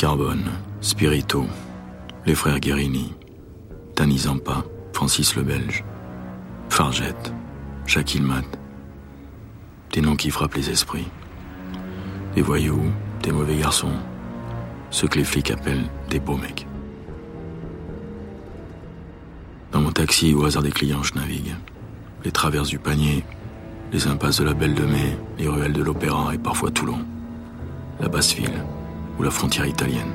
Carbone, Spirito, les frères Guérini, Danny Zampa, Francis le Belge, Fargette, Jacques Ilmat. Des noms qui frappent les esprits. Des voyous, des mauvais garçons, ceux que les flics appellent des beaux mecs. Dans mon taxi, au hasard des clients, je navigue. Les traverses du panier, les impasses de la Belle de Mai, les ruelles de l'Opéra et parfois Toulon, la Basse-Ville ou la frontière italienne.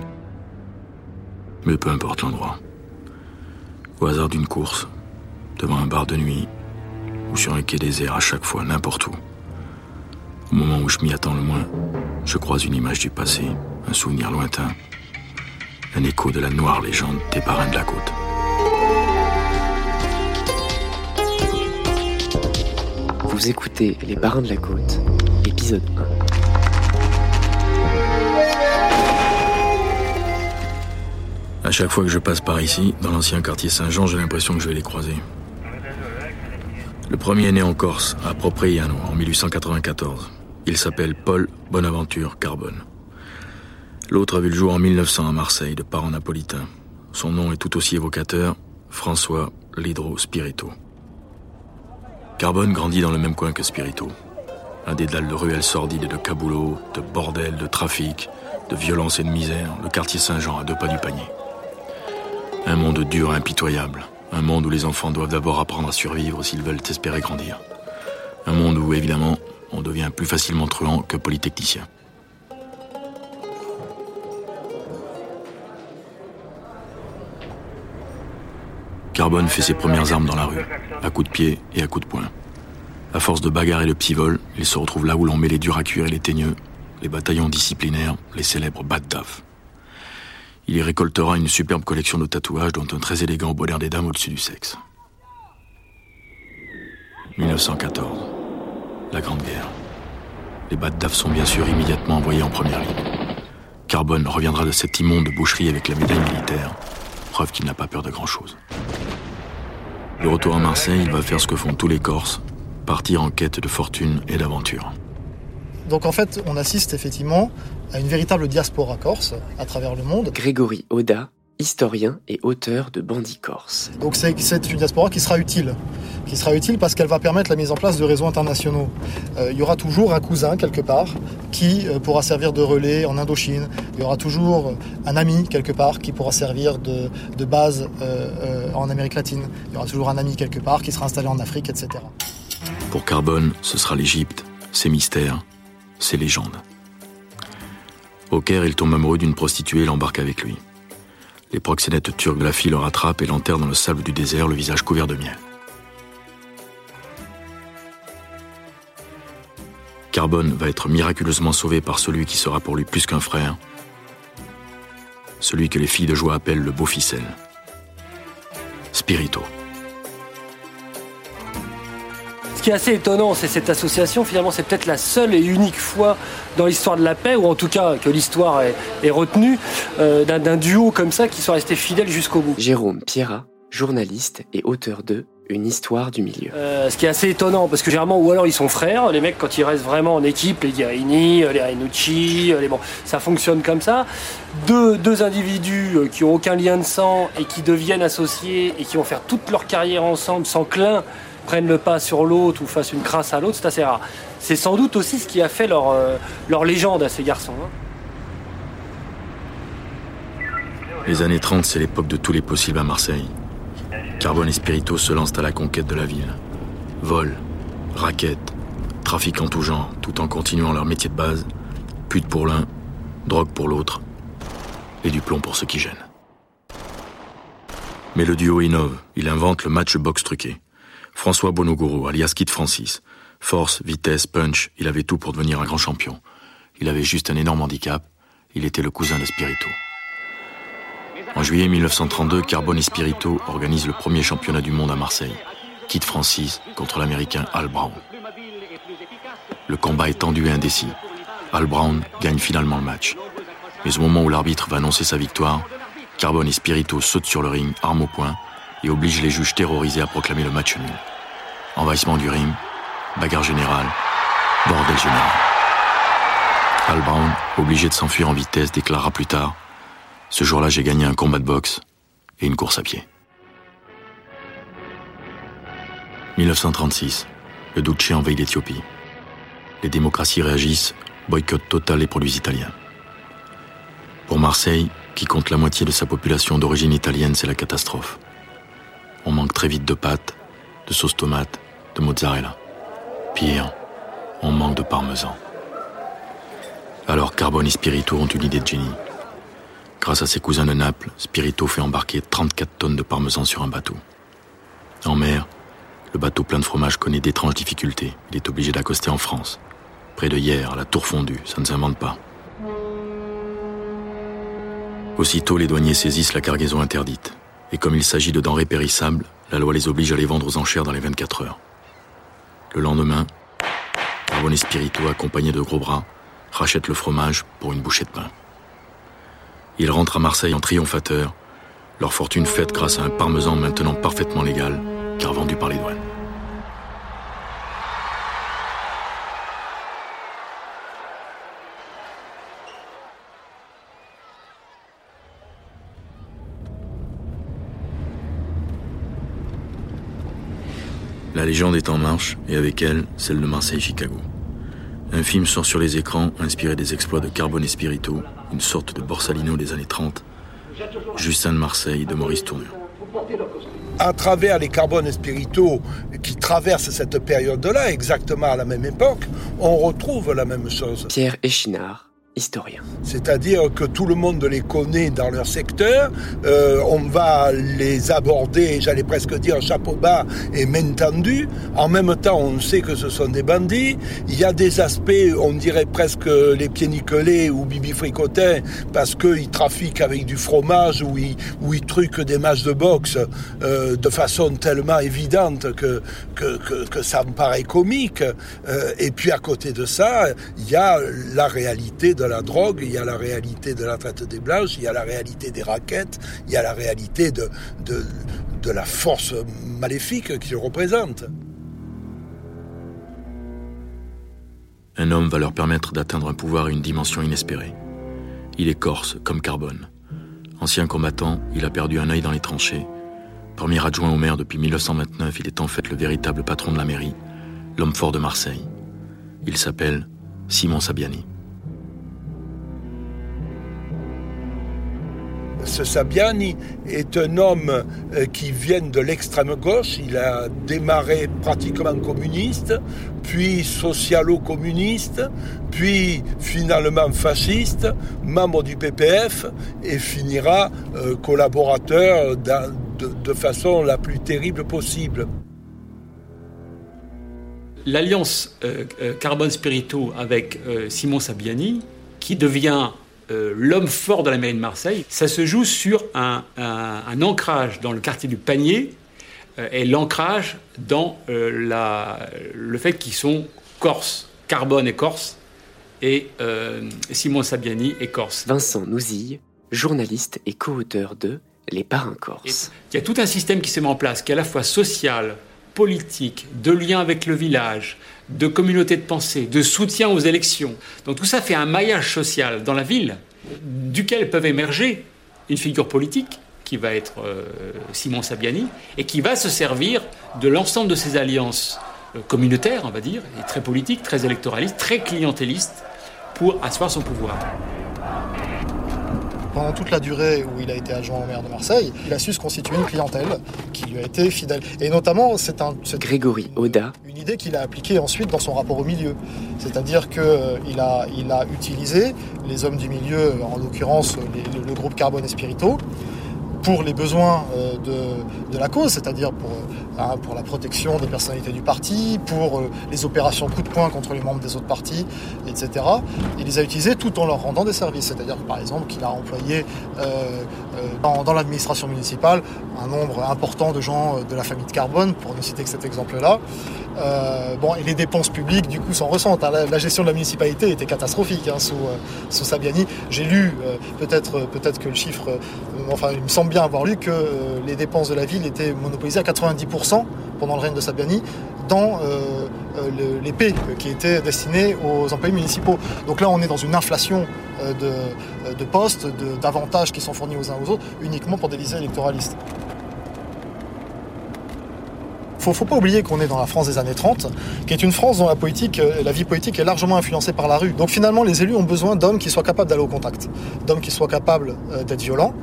Mais peu importe l'endroit. Au hasard d'une course, devant un bar de nuit ou sur un quai désert à chaque fois, n'importe où. Au moment où je m'y attends le moins, je croise une image du passé, un souvenir lointain, un écho de la noire légende des parrains de la côte. Vous écoutez Les Parrains de la Côte, épisode 1. À chaque fois que je passe par ici, dans l'ancien quartier Saint-Jean, j'ai l'impression que je vais les croiser. Le premier est né en Corse, à Propriano, en 1894. Il s'appelle Paul Bonaventure Carbone. L'autre a vu le jour en 1900 à Marseille, de parents napolitains. Son nom est tout aussi évocateur, François Lidro Spirito. Carbone grandit dans le même coin que Spirito. Un des dalles de ruelles sordides et de caboulot, de bordel, de trafic, de violence et de misère, le quartier Saint-Jean à deux pas du panier. Monde dur et impitoyable. Un monde où les enfants doivent d'abord apprendre à survivre s'ils veulent espérer grandir. Un monde où, évidemment, on devient plus facilement truand que polytechnicien. Carbone fait ses premières armes dans la rue, à coups de pied et à coups de poing. À force de bagarres et de petits vols, il se retrouve là où l'on met les durs à cuire et les teigneux, les bataillons disciplinaires, les célèbres Daf. Il y récoltera une superbe collection de tatouages, dont un très élégant bonheur des dames au-dessus du sexe. 1914. La Grande Guerre. Les Daf sont bien sûr immédiatement envoyés en première ligne. Carbone reviendra de cette immonde boucherie avec la médaille militaire, preuve qu'il n'a pas peur de grand-chose. De retour à Marseille, il va faire ce que font tous les Corses, partir en quête de fortune et d'aventure. Donc en fait, on assiste effectivement à une véritable diaspora corse à travers le monde. Grégory Oda, historien et auteur de Bandit Corse. Donc c'est une diaspora qui sera utile qui sera utile parce qu'elle va permettre la mise en place de réseaux internationaux. Euh, il y aura toujours un cousin quelque part qui euh, pourra servir de relais en Indochine. Il y aura toujours un ami quelque part qui pourra servir de, base euh, en Amérique latine. Il y aura toujours un ami quelque part qui sera installé en Afrique, etc. Pour Carbone, ce sera l'Égypte, ses mystères, ses légendes. Au Caire, il tombe amoureux d'une prostituée et l'embarque avec lui. Les proxénètes turcs la fille le rattrapent et l'enterrent dans le sable du désert, le visage couvert de miel. Carbone va être miraculeusement sauvé par celui qui sera pour lui plus qu'un frère, celui que les filles de joie appellent le beau ficelle, Spirito. Qui est assez étonnant, c'est cette association, finalement, c'est peut-être la seule et unique fois dans l'histoire de la paix, ou en tout cas que l'histoire est, retenue, euh, d'un duo comme ça qui soit resté fidèle jusqu'au bout. Jérôme Pierra, journaliste et auteur de une histoire du milieu. Euh, ce qui est assez étonnant, parce que généralement, ou alors ils sont frères, les mecs, quand ils restent vraiment en équipe, les Guerini, les Renucci, les bon, ça fonctionne comme ça. Deux, deux individus euh, qui ont aucun lien de sang et qui deviennent associés et qui vont faire toute leur carrière ensemble sans que l'un prenne le pas sur l'autre ou fasse une crasse à l'autre, c'est assez rare. C'est sans doute aussi ce qui a fait leur, euh, légende à ces garçons. Hein. Les années 30, c'est l'époque de tous les possibles à Marseille. Carbone et Spirito se lancent à la conquête de la ville. Vol, raquettes, trafic en tout genre, tout en continuant leur métier de base. Pute pour l'un, drogue pour l'autre, et du plomb pour ceux qui gênent. Mais le duo innove, il invente le match box truqué. François Bonogoro, alias Kid Francis. Force, vitesse, punch, il avait tout pour devenir un grand champion. Il avait juste un énorme handicap, il était le cousin de Spirito. En juillet 1932, Carbone et Spirito organisent le premier championnat du monde à Marseille. Kit Francis contre l'américain Al Brown. Le combat est tendu et indécis. Al Brown gagne finalement le match. Mais au moment où l'arbitre va annoncer sa victoire, Carbone et Spirito sautent sur le ring, armes au poing, et obligent les juges terrorisés à proclamer le match nul. Envahissement du ring, bagarre générale, bordel général. Al Brown, obligé de s'enfuir en vitesse, déclara plus tard Ce jour-là, j'ai gagné un combat de boxe et une course à pied. 1936. Le Duce envahit l'Éthiopie. Les démocraties réagissent, boycott total les produits italiens. Pour Marseille, qui compte la moitié de sa population d'origine italienne, c'est la catastrophe. On manque très vite de pâtes, de sauce tomate, de mozzarella. Pire, on manque de parmesan. Alors Carbone et Spirito ont une idée de génie. Grâce à ses cousins de Naples, Spirito fait embarquer 34 tonnes de parmesan sur un bateau. En mer, le bateau plein de fromage connaît d'étranges difficultés. Il est obligé d'accoster en France. Près de hier, à la tour fondue, ça ne s'invente pas. Aussitôt, les douaniers saisissent la cargaison interdite. Et comme il s'agit de denrées périssables, la loi les oblige à les vendre aux enchères dans les 24 heures. Le lendemain, Carbone Spirito, accompagnés de gros bras, rachètent le fromage pour une bouchée de pain. Ils rentrent à Marseille en triomphateurs, leur fortune faite grâce à un parmesan maintenant parfaitement légal, car vendu par les douanes. La légende est en marche, et avec elle, celle de Marseille-Chicago. Un film sort sur les écrans, inspiré des exploits de Carbone et Spirito, une sorte de Borsalino des années 30. Justin de Marseille de Maurice Tournure. À travers les Carbone et Spirito qui traversent cette période-là, exactement à la même époque, on retrouve la même chose. Pierre Échinard, historien. C'est-à-dire que tout le monde les connaît dans leur secteur, euh, on va les aborder, j'allais presque dire chapeau bas et main tendue. En même temps, on sait que ce sont des bandits. Il y a des aspects, on dirait presque les pieds nickelés ou bibi fricotin, parce qu'ils trafiquent avec du fromage ou ils, truquent des matchs de boxe euh, de façon tellement évidente que ça me paraît comique. Euh, et puis à côté de ça, il y a la réalité de la drogue, il y a la réalité de la traite des blanches, il y a la réalité des raquettes, il y a la réalité de, la force maléfique qu'ils représentent. Un homme va leur permettre d'atteindre un pouvoir et une dimension inespérée. Il est corse, comme Carbone. Ancien combattant, il a perdu un œil dans les tranchées. Premier adjoint au maire depuis 1929, il est en fait le véritable patron de la mairie, l'homme fort de Marseille. Il s'appelle Simon Sabiani. Ce Sabiani est un homme euh, qui vient de l'extrême gauche. Il a démarré pratiquement communiste, puis socialo-communiste, puis finalement fasciste, membre du PPF et finira euh, collaborateur de, façon la plus terrible possible. L'alliance euh, euh, Carbone Spirito avec Simon Sabiani, qui devient l'homme fort de la mairie de Marseille, ça se joue sur un, un, un ancrage dans le quartier du Panier et l'ancrage dans la, le fait qu'ils sont corse. Carbone est corse et Simon Sabiani est corse. Vincent Nouzille, journaliste et co-auteur de Les Parrains Corses. Il y a tout un système qui se met en place qui est à la fois social, politique, de lien avec le village, de communauté de pensée, de soutien aux élections. Donc tout ça fait un maillage social dans la ville, duquel peuvent émerger une figure politique qui va être euh, Simon Sabiani et qui va se servir de l'ensemble de ces alliances euh, communautaires, on va dire, et très politiques, très électoralistes, très clientélistes, pour asseoir son pouvoir pendant toute la durée où il a été adjoint au maire de Marseille, il a su se constituer une clientèle qui lui a été fidèle. Et notamment, c'est un, Grégory Oda. Une idée qu'il a appliquée ensuite dans son rapport au milieu. C'est-à-dire qu'il euh, a, il a utilisé les hommes du milieu, en l'occurrence les, le, le groupe Carbone et Spirito, pour les besoins euh, de, la cause, c'est-à-dire pour, hein, pour la protection des personnalités du parti, pour euh, les opérations coup de poing contre les membres des autres partis, etc. Il les a utilisés tout en leur rendant des services, c'est-à-dire par exemple qu'il a employé euh, dans, l'administration municipale un nombre important de gens de la famille de Carbone, pour ne citer que cet exemple-là. Euh, bon, et les dépenses publiques, du coup, s'en ressentent. Hein. La, gestion de la municipalité était catastrophique hein, sous, euh, Sabiani. J'ai lu, euh, peut-être peut que le chiffre, enfin, il me semble bien avoir lu que les dépenses de la ville étaient monopolisées à 90% pendant le règne de Sabiani, dans l'épée qui était destinée aux employés municipaux. Donc là, on est dans une inflation de, postes, d'avantages qui sont fournis aux uns aux autres, uniquement pour des visées électoralistes faut, faut pas oublier qu'on est dans la France des années 30, qui est une France dont la politique, euh, la vie politique est largement influencée par la rue. Donc finalement, les élus ont besoin d'hommes qui soient capables d'aller au contact, d'hommes qui soient capables euh, d'être violents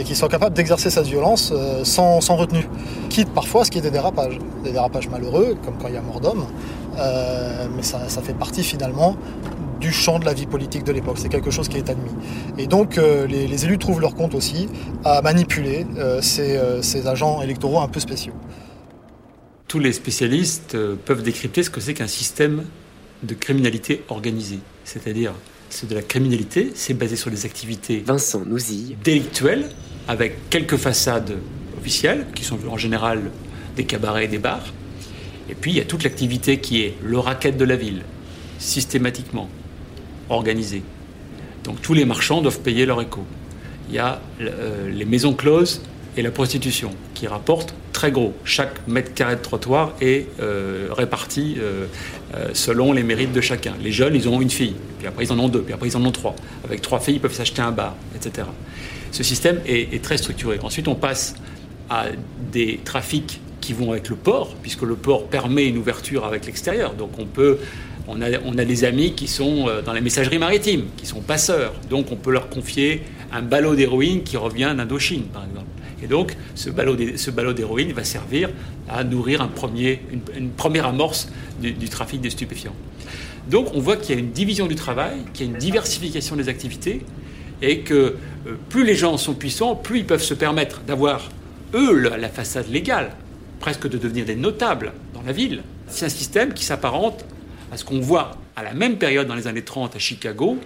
et qui soient capables d'exercer cette violence euh, sans, sans, retenue. Quitte parfois à ce qu'il y ait des dérapages, des dérapages malheureux, comme quand il y a mort d'homme, mais ça, ça, fait partie finalement du champ de la vie politique de l'époque. C'est quelque chose qui est admis. Et donc les, les, élus trouvent leur compte aussi à manipuler ces, ces agents électoraux un peu spéciaux tous les spécialistes euh, peuvent décrypter ce que c'est qu'un système de criminalité organisée. C'est-à-dire, c'est de la criminalité, c'est basé sur des activités Vincent délictuelles, avec quelques façades officielles, qui sont en général des cabarets et des bars. Et puis, il y a toute l'activité qui est le racket de la ville, systématiquement, organisée. Donc, tous les marchands doivent payer leur écho. Il y a euh, les maisons closes et la prostitution, qui rapportent très gros. Chaque mètre carré de trottoir est euh, réparti euh, euh, selon les mérites de chacun. Les jeunes, ils ont une fille, puis après ils en ont deux, puis après ils en ont trois. Avec trois filles, ils peuvent s'acheter un bar, etc. Ce système est, est, très structuré. Ensuite, on passe à des trafics qui vont avec le port, puisque le port permet une ouverture avec l'extérieur. Donc on peut on a, on a, des amis qui sont dans la messagerie maritime, qui sont passeurs. Donc on peut leur confier un ballot d'héroïne qui revient d'Indochine, par exemple. Et donc, ce ballot d'héroïne va servir à nourrir un premier, une, première amorce du, trafic des stupéfiants. Donc, on voit qu'il y a une division du travail, qu'il y a une diversification des activités, et que euh, plus les gens sont puissants, plus ils peuvent se permettre d'avoir, eux, la, façade légale, presque de devenir des notables dans la ville. C'est un système qui s'apparente à ce qu'on voit à la même période dans les années 30 à Chicago,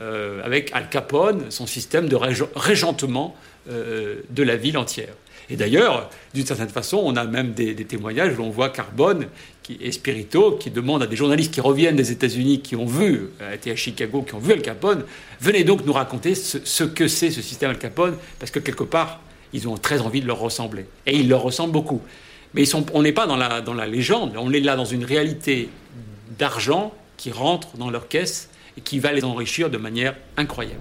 euh, avec Al Capone, son système de régentement euh, de la ville entière. Et d'ailleurs, d'une certaine façon, on a même des, témoignages où on voit Carbone qui, et Spirito qui demandent à des journalistes qui reviennent des États-Unis, qui ont vu, euh, été à Chicago, qui ont vu Al Capone, venez donc nous raconter ce, que c'est ce système Al Capone, parce que quelque part, ils ont très envie de leur ressembler. Et ils leur ressemblent beaucoup. Mais on n'est pas dans la, dans la légende, on est là dans une réalité d'argent qui rentre dans leur caisse et qui va les enrichir de manière incroyable.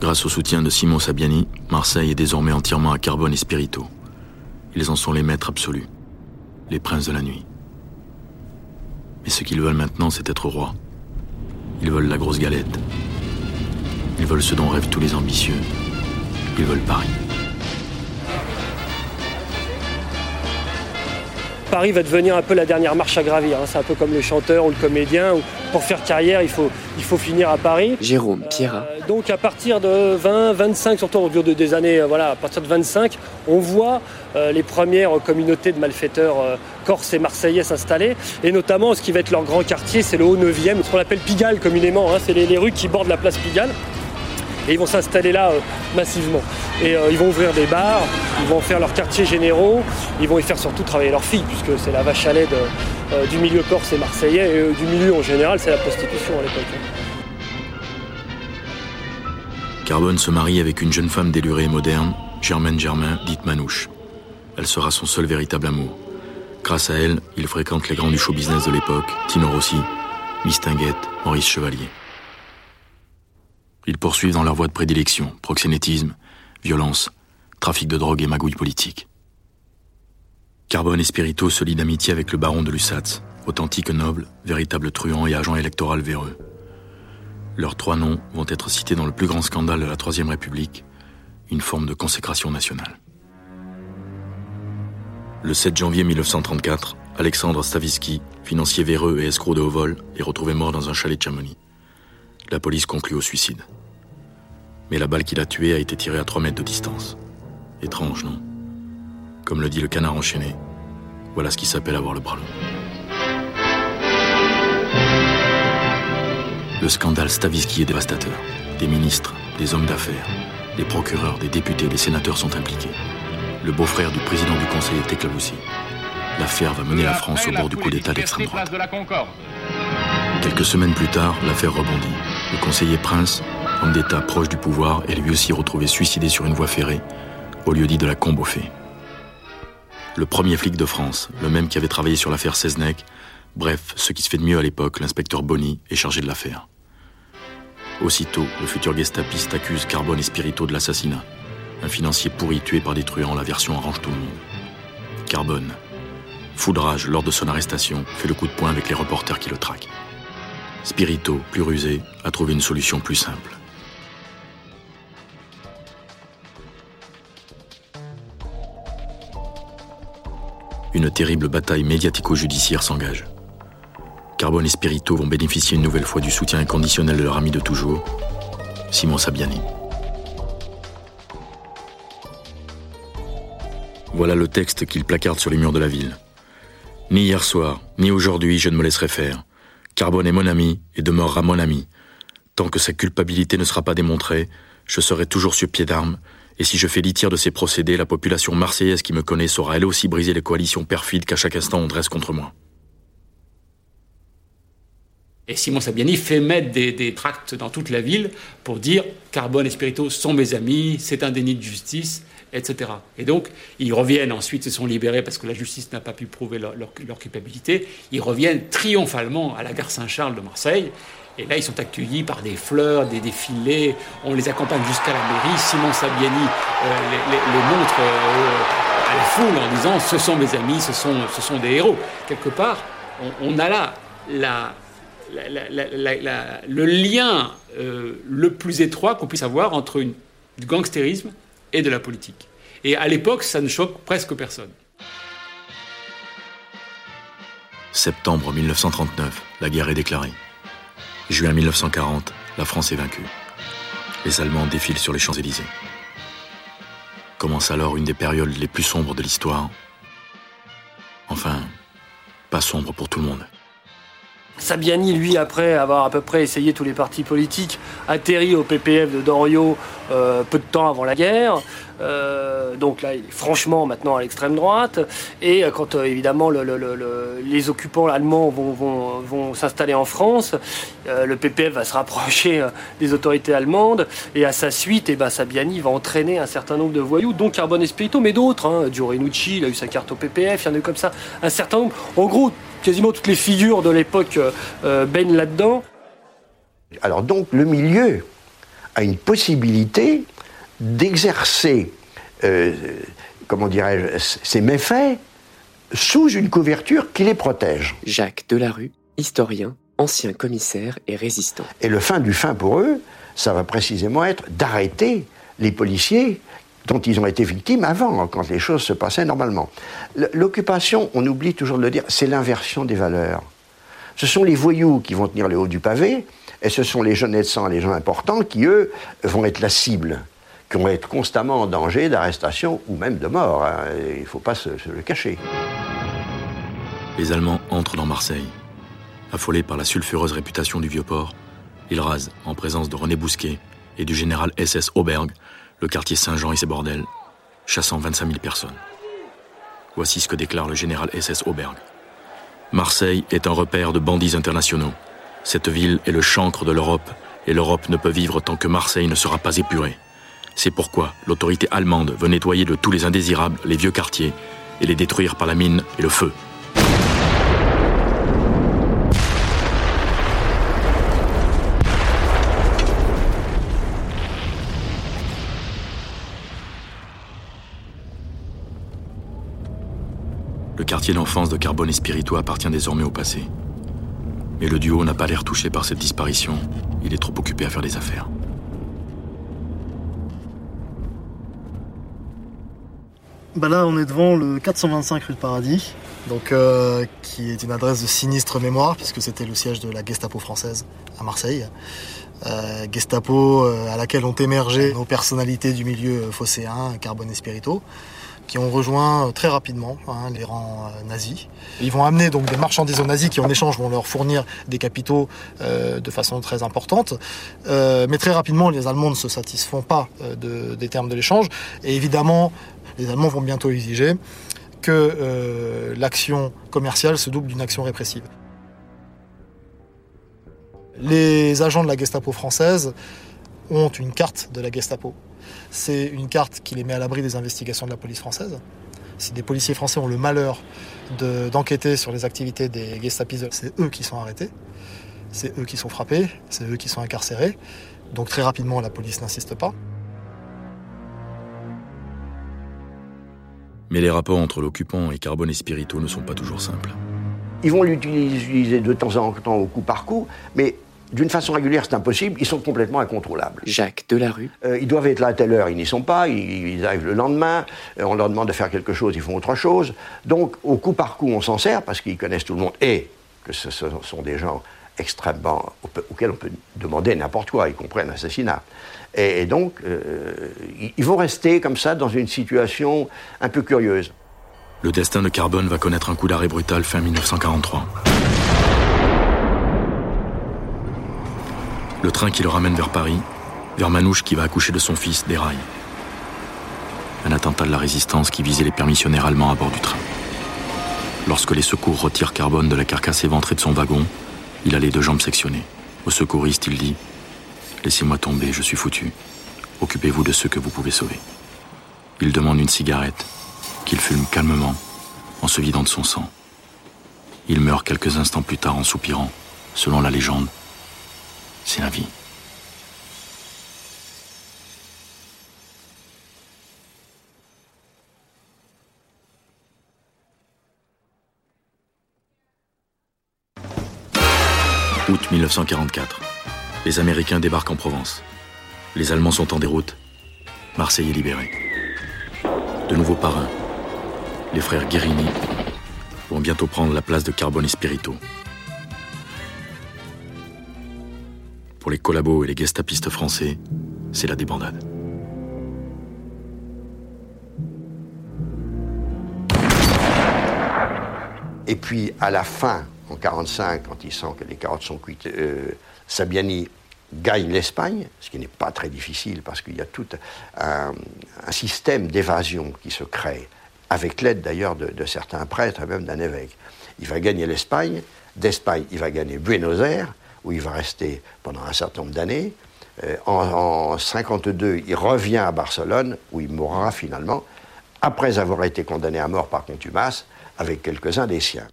Grâce au soutien de Simon Sabiani, Marseille est désormais entièrement à Carbone et Spirito. Ils en sont les maîtres absolus, les princes de la nuit. Mais ce qu'ils veulent maintenant, c'est être rois. Ils veulent la grosse galette. Ils veulent ce dont rêvent tous les ambitieux. Ils veulent Paris. Paris va devenir un peu la dernière marche à gravir. Hein. C'est un peu comme le chanteur ou le comédien. Pour faire carrière, il faut, il faut finir à Paris. Jérôme Pierre. Euh, donc à partir de 20, 25, surtout au cours de, des années, euh, voilà, à partir de 25, on voit euh, les premières communautés de malfaiteurs corses et marseillais s'installer. Et notamment, ce qui va être leur grand quartier, c'est le Haut 9e, ce qu'on appelle Pigalle communément. Hein. C'est les, les rues qui bordent la place Pigalle. Et ils vont s'installer là euh, massivement. Et euh, ils vont ouvrir des bars, ils vont faire leurs quartiers généraux, ils vont y faire surtout travailler leurs filles, puisque c'est la vache à lait euh, du milieu corse et marseillais, et du milieu en général, c'est la prostitution à l'époque. Carbone se marie avec une jeune femme délurée et moderne, Germaine Germain, dite Manouche. Elle sera son seul véritable amour. Grâce à elle, il fréquente les grands du show business de l'époque, Tino Rossi, Miss Tinguette, Maurice Chevalier. Ils poursuivent dans leur voie de prédilection, proxénétisme, violence, trafic de drogue et magouille politique. Carbone et Spirito se lient d'amitié avec le baron de Lussatz, authentique noble, véritable truand et agent électoral véreux. Leurs trois noms vont être cités dans le plus grand scandale de la Troisième République, une forme de consécration nationale. Le 7 janvier 1934, Alexandre Stavisky, financier véreux et escroc de haut vol, est retrouvé mort dans un chalet de Chamonix. La police conclut au suicide mais la balle qui l'a tué a été tirée à 3 mètres de distance. Étrange, non? Comme le dit le canard enchaîné, voilà ce qui s'appelle avoir le bras long. Le scandale Stavisky est dévastateur. Des ministres, des hommes d'affaires, des procureurs, des députés, des sénateurs sont impliqués. Le beau-frère du président du conseil est éclaboussé. L'affaire va mener la France au bord du coup d'État d'extrême droite. Quelques semaines plus tard, l'affaire rebondit. Le conseiller Prince homme d'État proche du pouvoir, est lui aussi retrouvé suicidé sur une voie ferrée, au lieu dit de la Combe aux. Le premier flic de France, le même qui avait travaillé sur l'affaire Seznec, bref, ce qui se fait de mieux à l'époque, l'inspecteur Bonny, est chargé de l'affaire. Aussitôt, le futur gestapiste accuse Carbone et Spirito de l'assassinat. Un financier pourri tué par des truands, la version arrange tout le monde. Carbone, foudrage lors de son arrestation, fait le coup de poing avec les reporters qui le traquent. Spirito, plus rusé, a trouvé une solution plus simple. Une terrible bataille médiatico-judiciaire s'engage. Carbone et Spirito vont bénéficier une nouvelle fois du soutien inconditionnel de leur ami de toujours, Simon Sabiani. Voilà le texte qu'il placarde sur les murs de la ville. Ni hier soir, ni aujourd'hui, je ne me laisserai faire. Carbone est mon ami et demeurera mon ami. Tant que sa culpabilité ne sera pas démontrée, je serai toujours sur pied d'armes, et si je fais litière de ces procédés, la population marseillaise qui me connaît saura elle aussi briser les coalitions perfides qu'à chaque instant on dresse contre moi. Et Simon Sabiani fait mettre des, tracts dans toute la ville pour dire Carbone et Spirito sont mes amis, c'est un déni de justice, etc. Et donc, ils reviennent ensuite, se sont libérés parce que la justice n'a pas pu prouver leur, culpabilité. Ils reviennent triomphalement à la gare Saint-Charles de Marseille. Et là, ils sont accueillis par des fleurs, des défilés. On les accompagne jusqu'à la mairie. Simon Sabiani euh, les, montre euh, à la foule en disant Ce sont mes amis, ce sont, ce sont des héros. Quelque part, on, a là le lien euh, le plus étroit qu'on puisse avoir entre une, du gangstérisme et de la politique. Et à l'époque, ça ne choque presque personne. Septembre 1939, la guerre est déclarée. Juin 1940, la France est vaincue. Les Allemands défilent sur les Champs-Élysées. Commence alors une des périodes les plus sombres de l'histoire. Enfin, pas sombre pour tout le monde. Sabiani, lui, après avoir à peu près essayé tous les partis politiques, atterrit au PPF de Doriot euh, peu de temps avant la guerre. Euh, donc là, il est franchement maintenant à l'extrême droite. Et euh, quand évidemment les occupants allemands vont, s'installer en France, le PPF va se rapprocher des autorités allemandes. Et à sa suite, eh ben, Sabiani va entraîner un certain nombre de voyous, dont Carbone Espirito, mais d'autres. Hein. Renucci, il a eu sa carte au PPF, il y en a eu comme ça un certain nombre. En gros, quasiment toutes les figures de l'époque euh, baignent là-dedans. Alors donc le milieu a une possibilité d'exercer, euh, comment dirais-je, ses méfaits sous une couverture qui les protège. Jacques Delarue, historien, ancien commissaire et résistant. Et le fin du fin pour eux, ça va précisément être d'arrêter les policiers dont ils ont été victimes avant, quand les choses se passaient normalement. L'occupation, on oublie toujours de le dire, c'est l'inversion des valeurs. Ce sont les voyous qui vont tenir le haut du pavé, et ce sont les jeunes sang, les gens importants, qui, eux, vont être la cible, qui vont être constamment en danger d'arrestation ou même de mort. Hein. Il ne faut pas se, le cacher. Les Allemands entrent dans Marseille. Affolés par la sulfureuse réputation du Vieux-Port, ils rasent, en présence de René Bousquet et du général SS Auberg, le quartier Saint-Jean et ses bordels, chassant 25 000 personnes. Voici ce que déclare le général SS Auberg. Marseille est un repère de bandits internationaux. Cette ville est le chancre de l'Europe, et l'Europe ne peut vivre tant que Marseille ne sera pas épurée. C'est pourquoi l'autorité allemande veut nettoyer de tous les indésirables les vieux quartiers et les détruire par la mine et le feu. Quartier d'enfance de Carbone et Spirito appartient désormais au passé. Mais le duo n'a pas l'air touché par cette disparition. Il est trop occupé à faire des affaires. Bah là, on est devant le 425 rue de Paradis, donc euh, qui est une adresse de sinistre mémoire puisque c'était le siège de la Gestapo française à Marseille. Euh, Gestapo euh, à laquelle ont émergé nos personnalités du milieu phocéen, Carbone et Spirito qui ont rejoint euh, très rapidement hein, les rangs euh, nazis. Ils vont amener donc des marchandises aux nazis qui en échange vont leur fournir des capitaux euh, de façon très importante. mais très rapidement, les Allemands ne se satisfont pas des termes de l'échange. Et évidemment, les Allemands vont bientôt exiger que l'action commerciale se double d'une action répressive. Les agents de la Gestapo française ont une carte de la Gestapo. C'est une carte qui les met à l'abri des investigations de la police française. Si des policiers français ont le malheur d'enquêter sur les activités des Gestapistes, c'est eux qui sont arrêtés, c'est eux qui sont frappés, c'est eux qui sont incarcérés. Donc très rapidement, la police n'insiste pas. Mais les rapports entre l'occupant et Carbone et Spirito ne sont pas toujours simples. Ils vont l'utiliser de temps en temps au coup par coup, mais d'une façon régulière, c'est impossible. Ils sont complètement incontrôlables. Jacques Delarue. Euh, ils doivent être là à telle heure, ils n'y sont pas. Ils, arrivent le lendemain. Euh, on leur demande de faire quelque chose, ils font autre chose. Donc, au coup par coup, on s'en sert parce qu'ils connaissent tout le monde et que ce sont des gens extrêmement auxquels on peut demander n'importe quoi, y compris un assassinat. Et, donc, euh, ils vont rester comme ça dans une situation un peu curieuse. Le destin de Carbone va connaître un coup d'arrêt brutal fin 1943. Le train qui le ramène vers Paris, vers Manouche qui va accoucher de son fils, déraille. Un attentat de la résistance qui visait les permissionnaires allemands à bord du train. Lorsque les secours retirent Carbone de la carcasse éventrée de son wagon, il a les deux jambes sectionnées. Au secouriste, il dit Laissez-moi tomber, je suis foutu. Occupez-vous de ceux que vous pouvez sauver. Il demande une cigarette, qu'il fume calmement, en se vidant de son sang. Il meurt quelques instants plus tard en soupirant, selon la légende. C'est la vie. Août 1944. Les Américains débarquent en Provence. Les Allemands sont en déroute. Marseille est libéré. De nouveaux parrains, les frères Guérini, vont bientôt prendre la place de Carbone Spirito. Pour les collabos et les gestapistes français, c'est la débandade. Et puis, à la fin, en 1945, quand il sent que les carottes sont cuites, euh, Sabiani gagne l'Espagne, ce qui n'est pas très difficile parce qu'il y a tout un, système d'évasion qui se crée, avec l'aide d'ailleurs de, certains prêtres et même d'un évêque. Il va gagner l'Espagne, d'Espagne il va gagner Buenos Aires, où il va rester pendant un certain nombre d'années. Euh, en 1952, il revient à Barcelone, où il mourra finalement, après avoir été condamné à mort par contumace, avec quelques-uns des siens.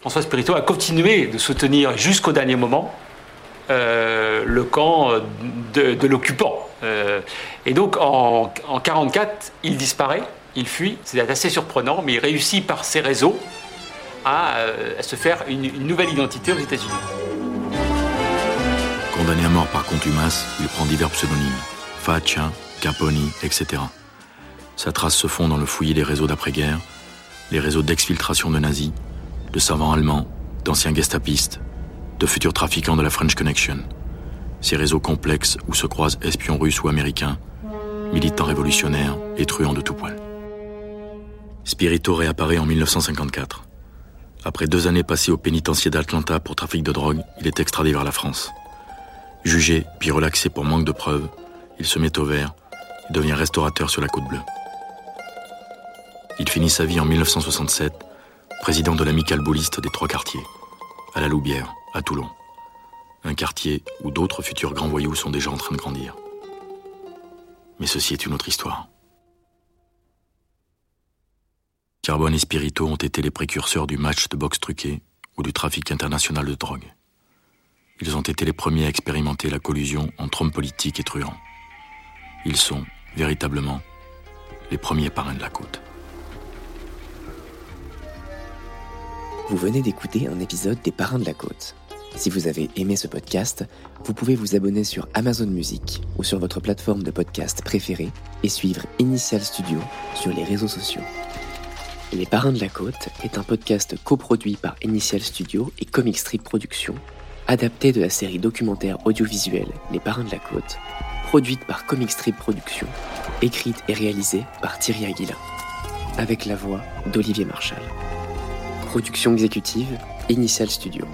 François Spirito a continué de soutenir jusqu'au dernier moment euh, le camp de, l'occupant. Euh, et donc en 1944, il disparaît, il fuit, c'est assez surprenant, mais il réussit par ses réseaux à, euh, se faire une, nouvelle identité aux États-Unis. Condamné à mort par contumace, il prend divers pseudonymes, Faccia, Caponi, etc. Sa trace se fond dans le fouillis des réseaux d'après-guerre, les réseaux d'exfiltration de nazis, de savants allemands, d'anciens gestapistes, de futurs trafiquants de la French Connection. Ces réseaux complexes où se croisent espions russes ou américains, militants révolutionnaires et truands de tout poil. Spirito réapparaît en 1954. Après deux années passées au pénitencier d'Atlanta pour trafic de drogue, il est extradé vers la France. Jugé puis relaxé pour manque de preuves, il se met au vert et devient restaurateur sur la côte bleue. Il finit sa vie en 1967 président de l'amicale bouliste des trois quartiers, à la Loubière, à Toulon. Un quartier où d'autres futurs grands voyous sont déjà en train de grandir. Mais ceci est une autre histoire. Carbone et Spirito ont été les précurseurs du match de boxe truqué ou du trafic international de drogue. Ils ont été les premiers à expérimenter la collusion entre hommes politiques et truands. Ils sont, véritablement, les premiers parrains de la côte. Vous venez d'écouter un épisode des Parrains de la Côte. Si vous avez aimé ce podcast, vous pouvez vous abonner sur Amazon Music ou sur votre plateforme de podcast préférée et suivre Initial Studio sur les réseaux sociaux. Les Parrains de la Côte est un podcast coproduit par Initial Studio et Comic Strip Productions, adapté de la série documentaire audiovisuelle Les Parrains de la Côte, produite par Comic Strip Productions, écrite et réalisée par Thierry Aguilin, avec la voix d'Olivier Marchal. Production exécutive, Initial Studio.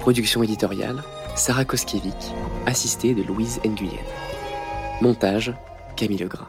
Production éditoriale, Sarah Koskiewicz, assistée de Louise Nguyen. Montage, Camille Legras.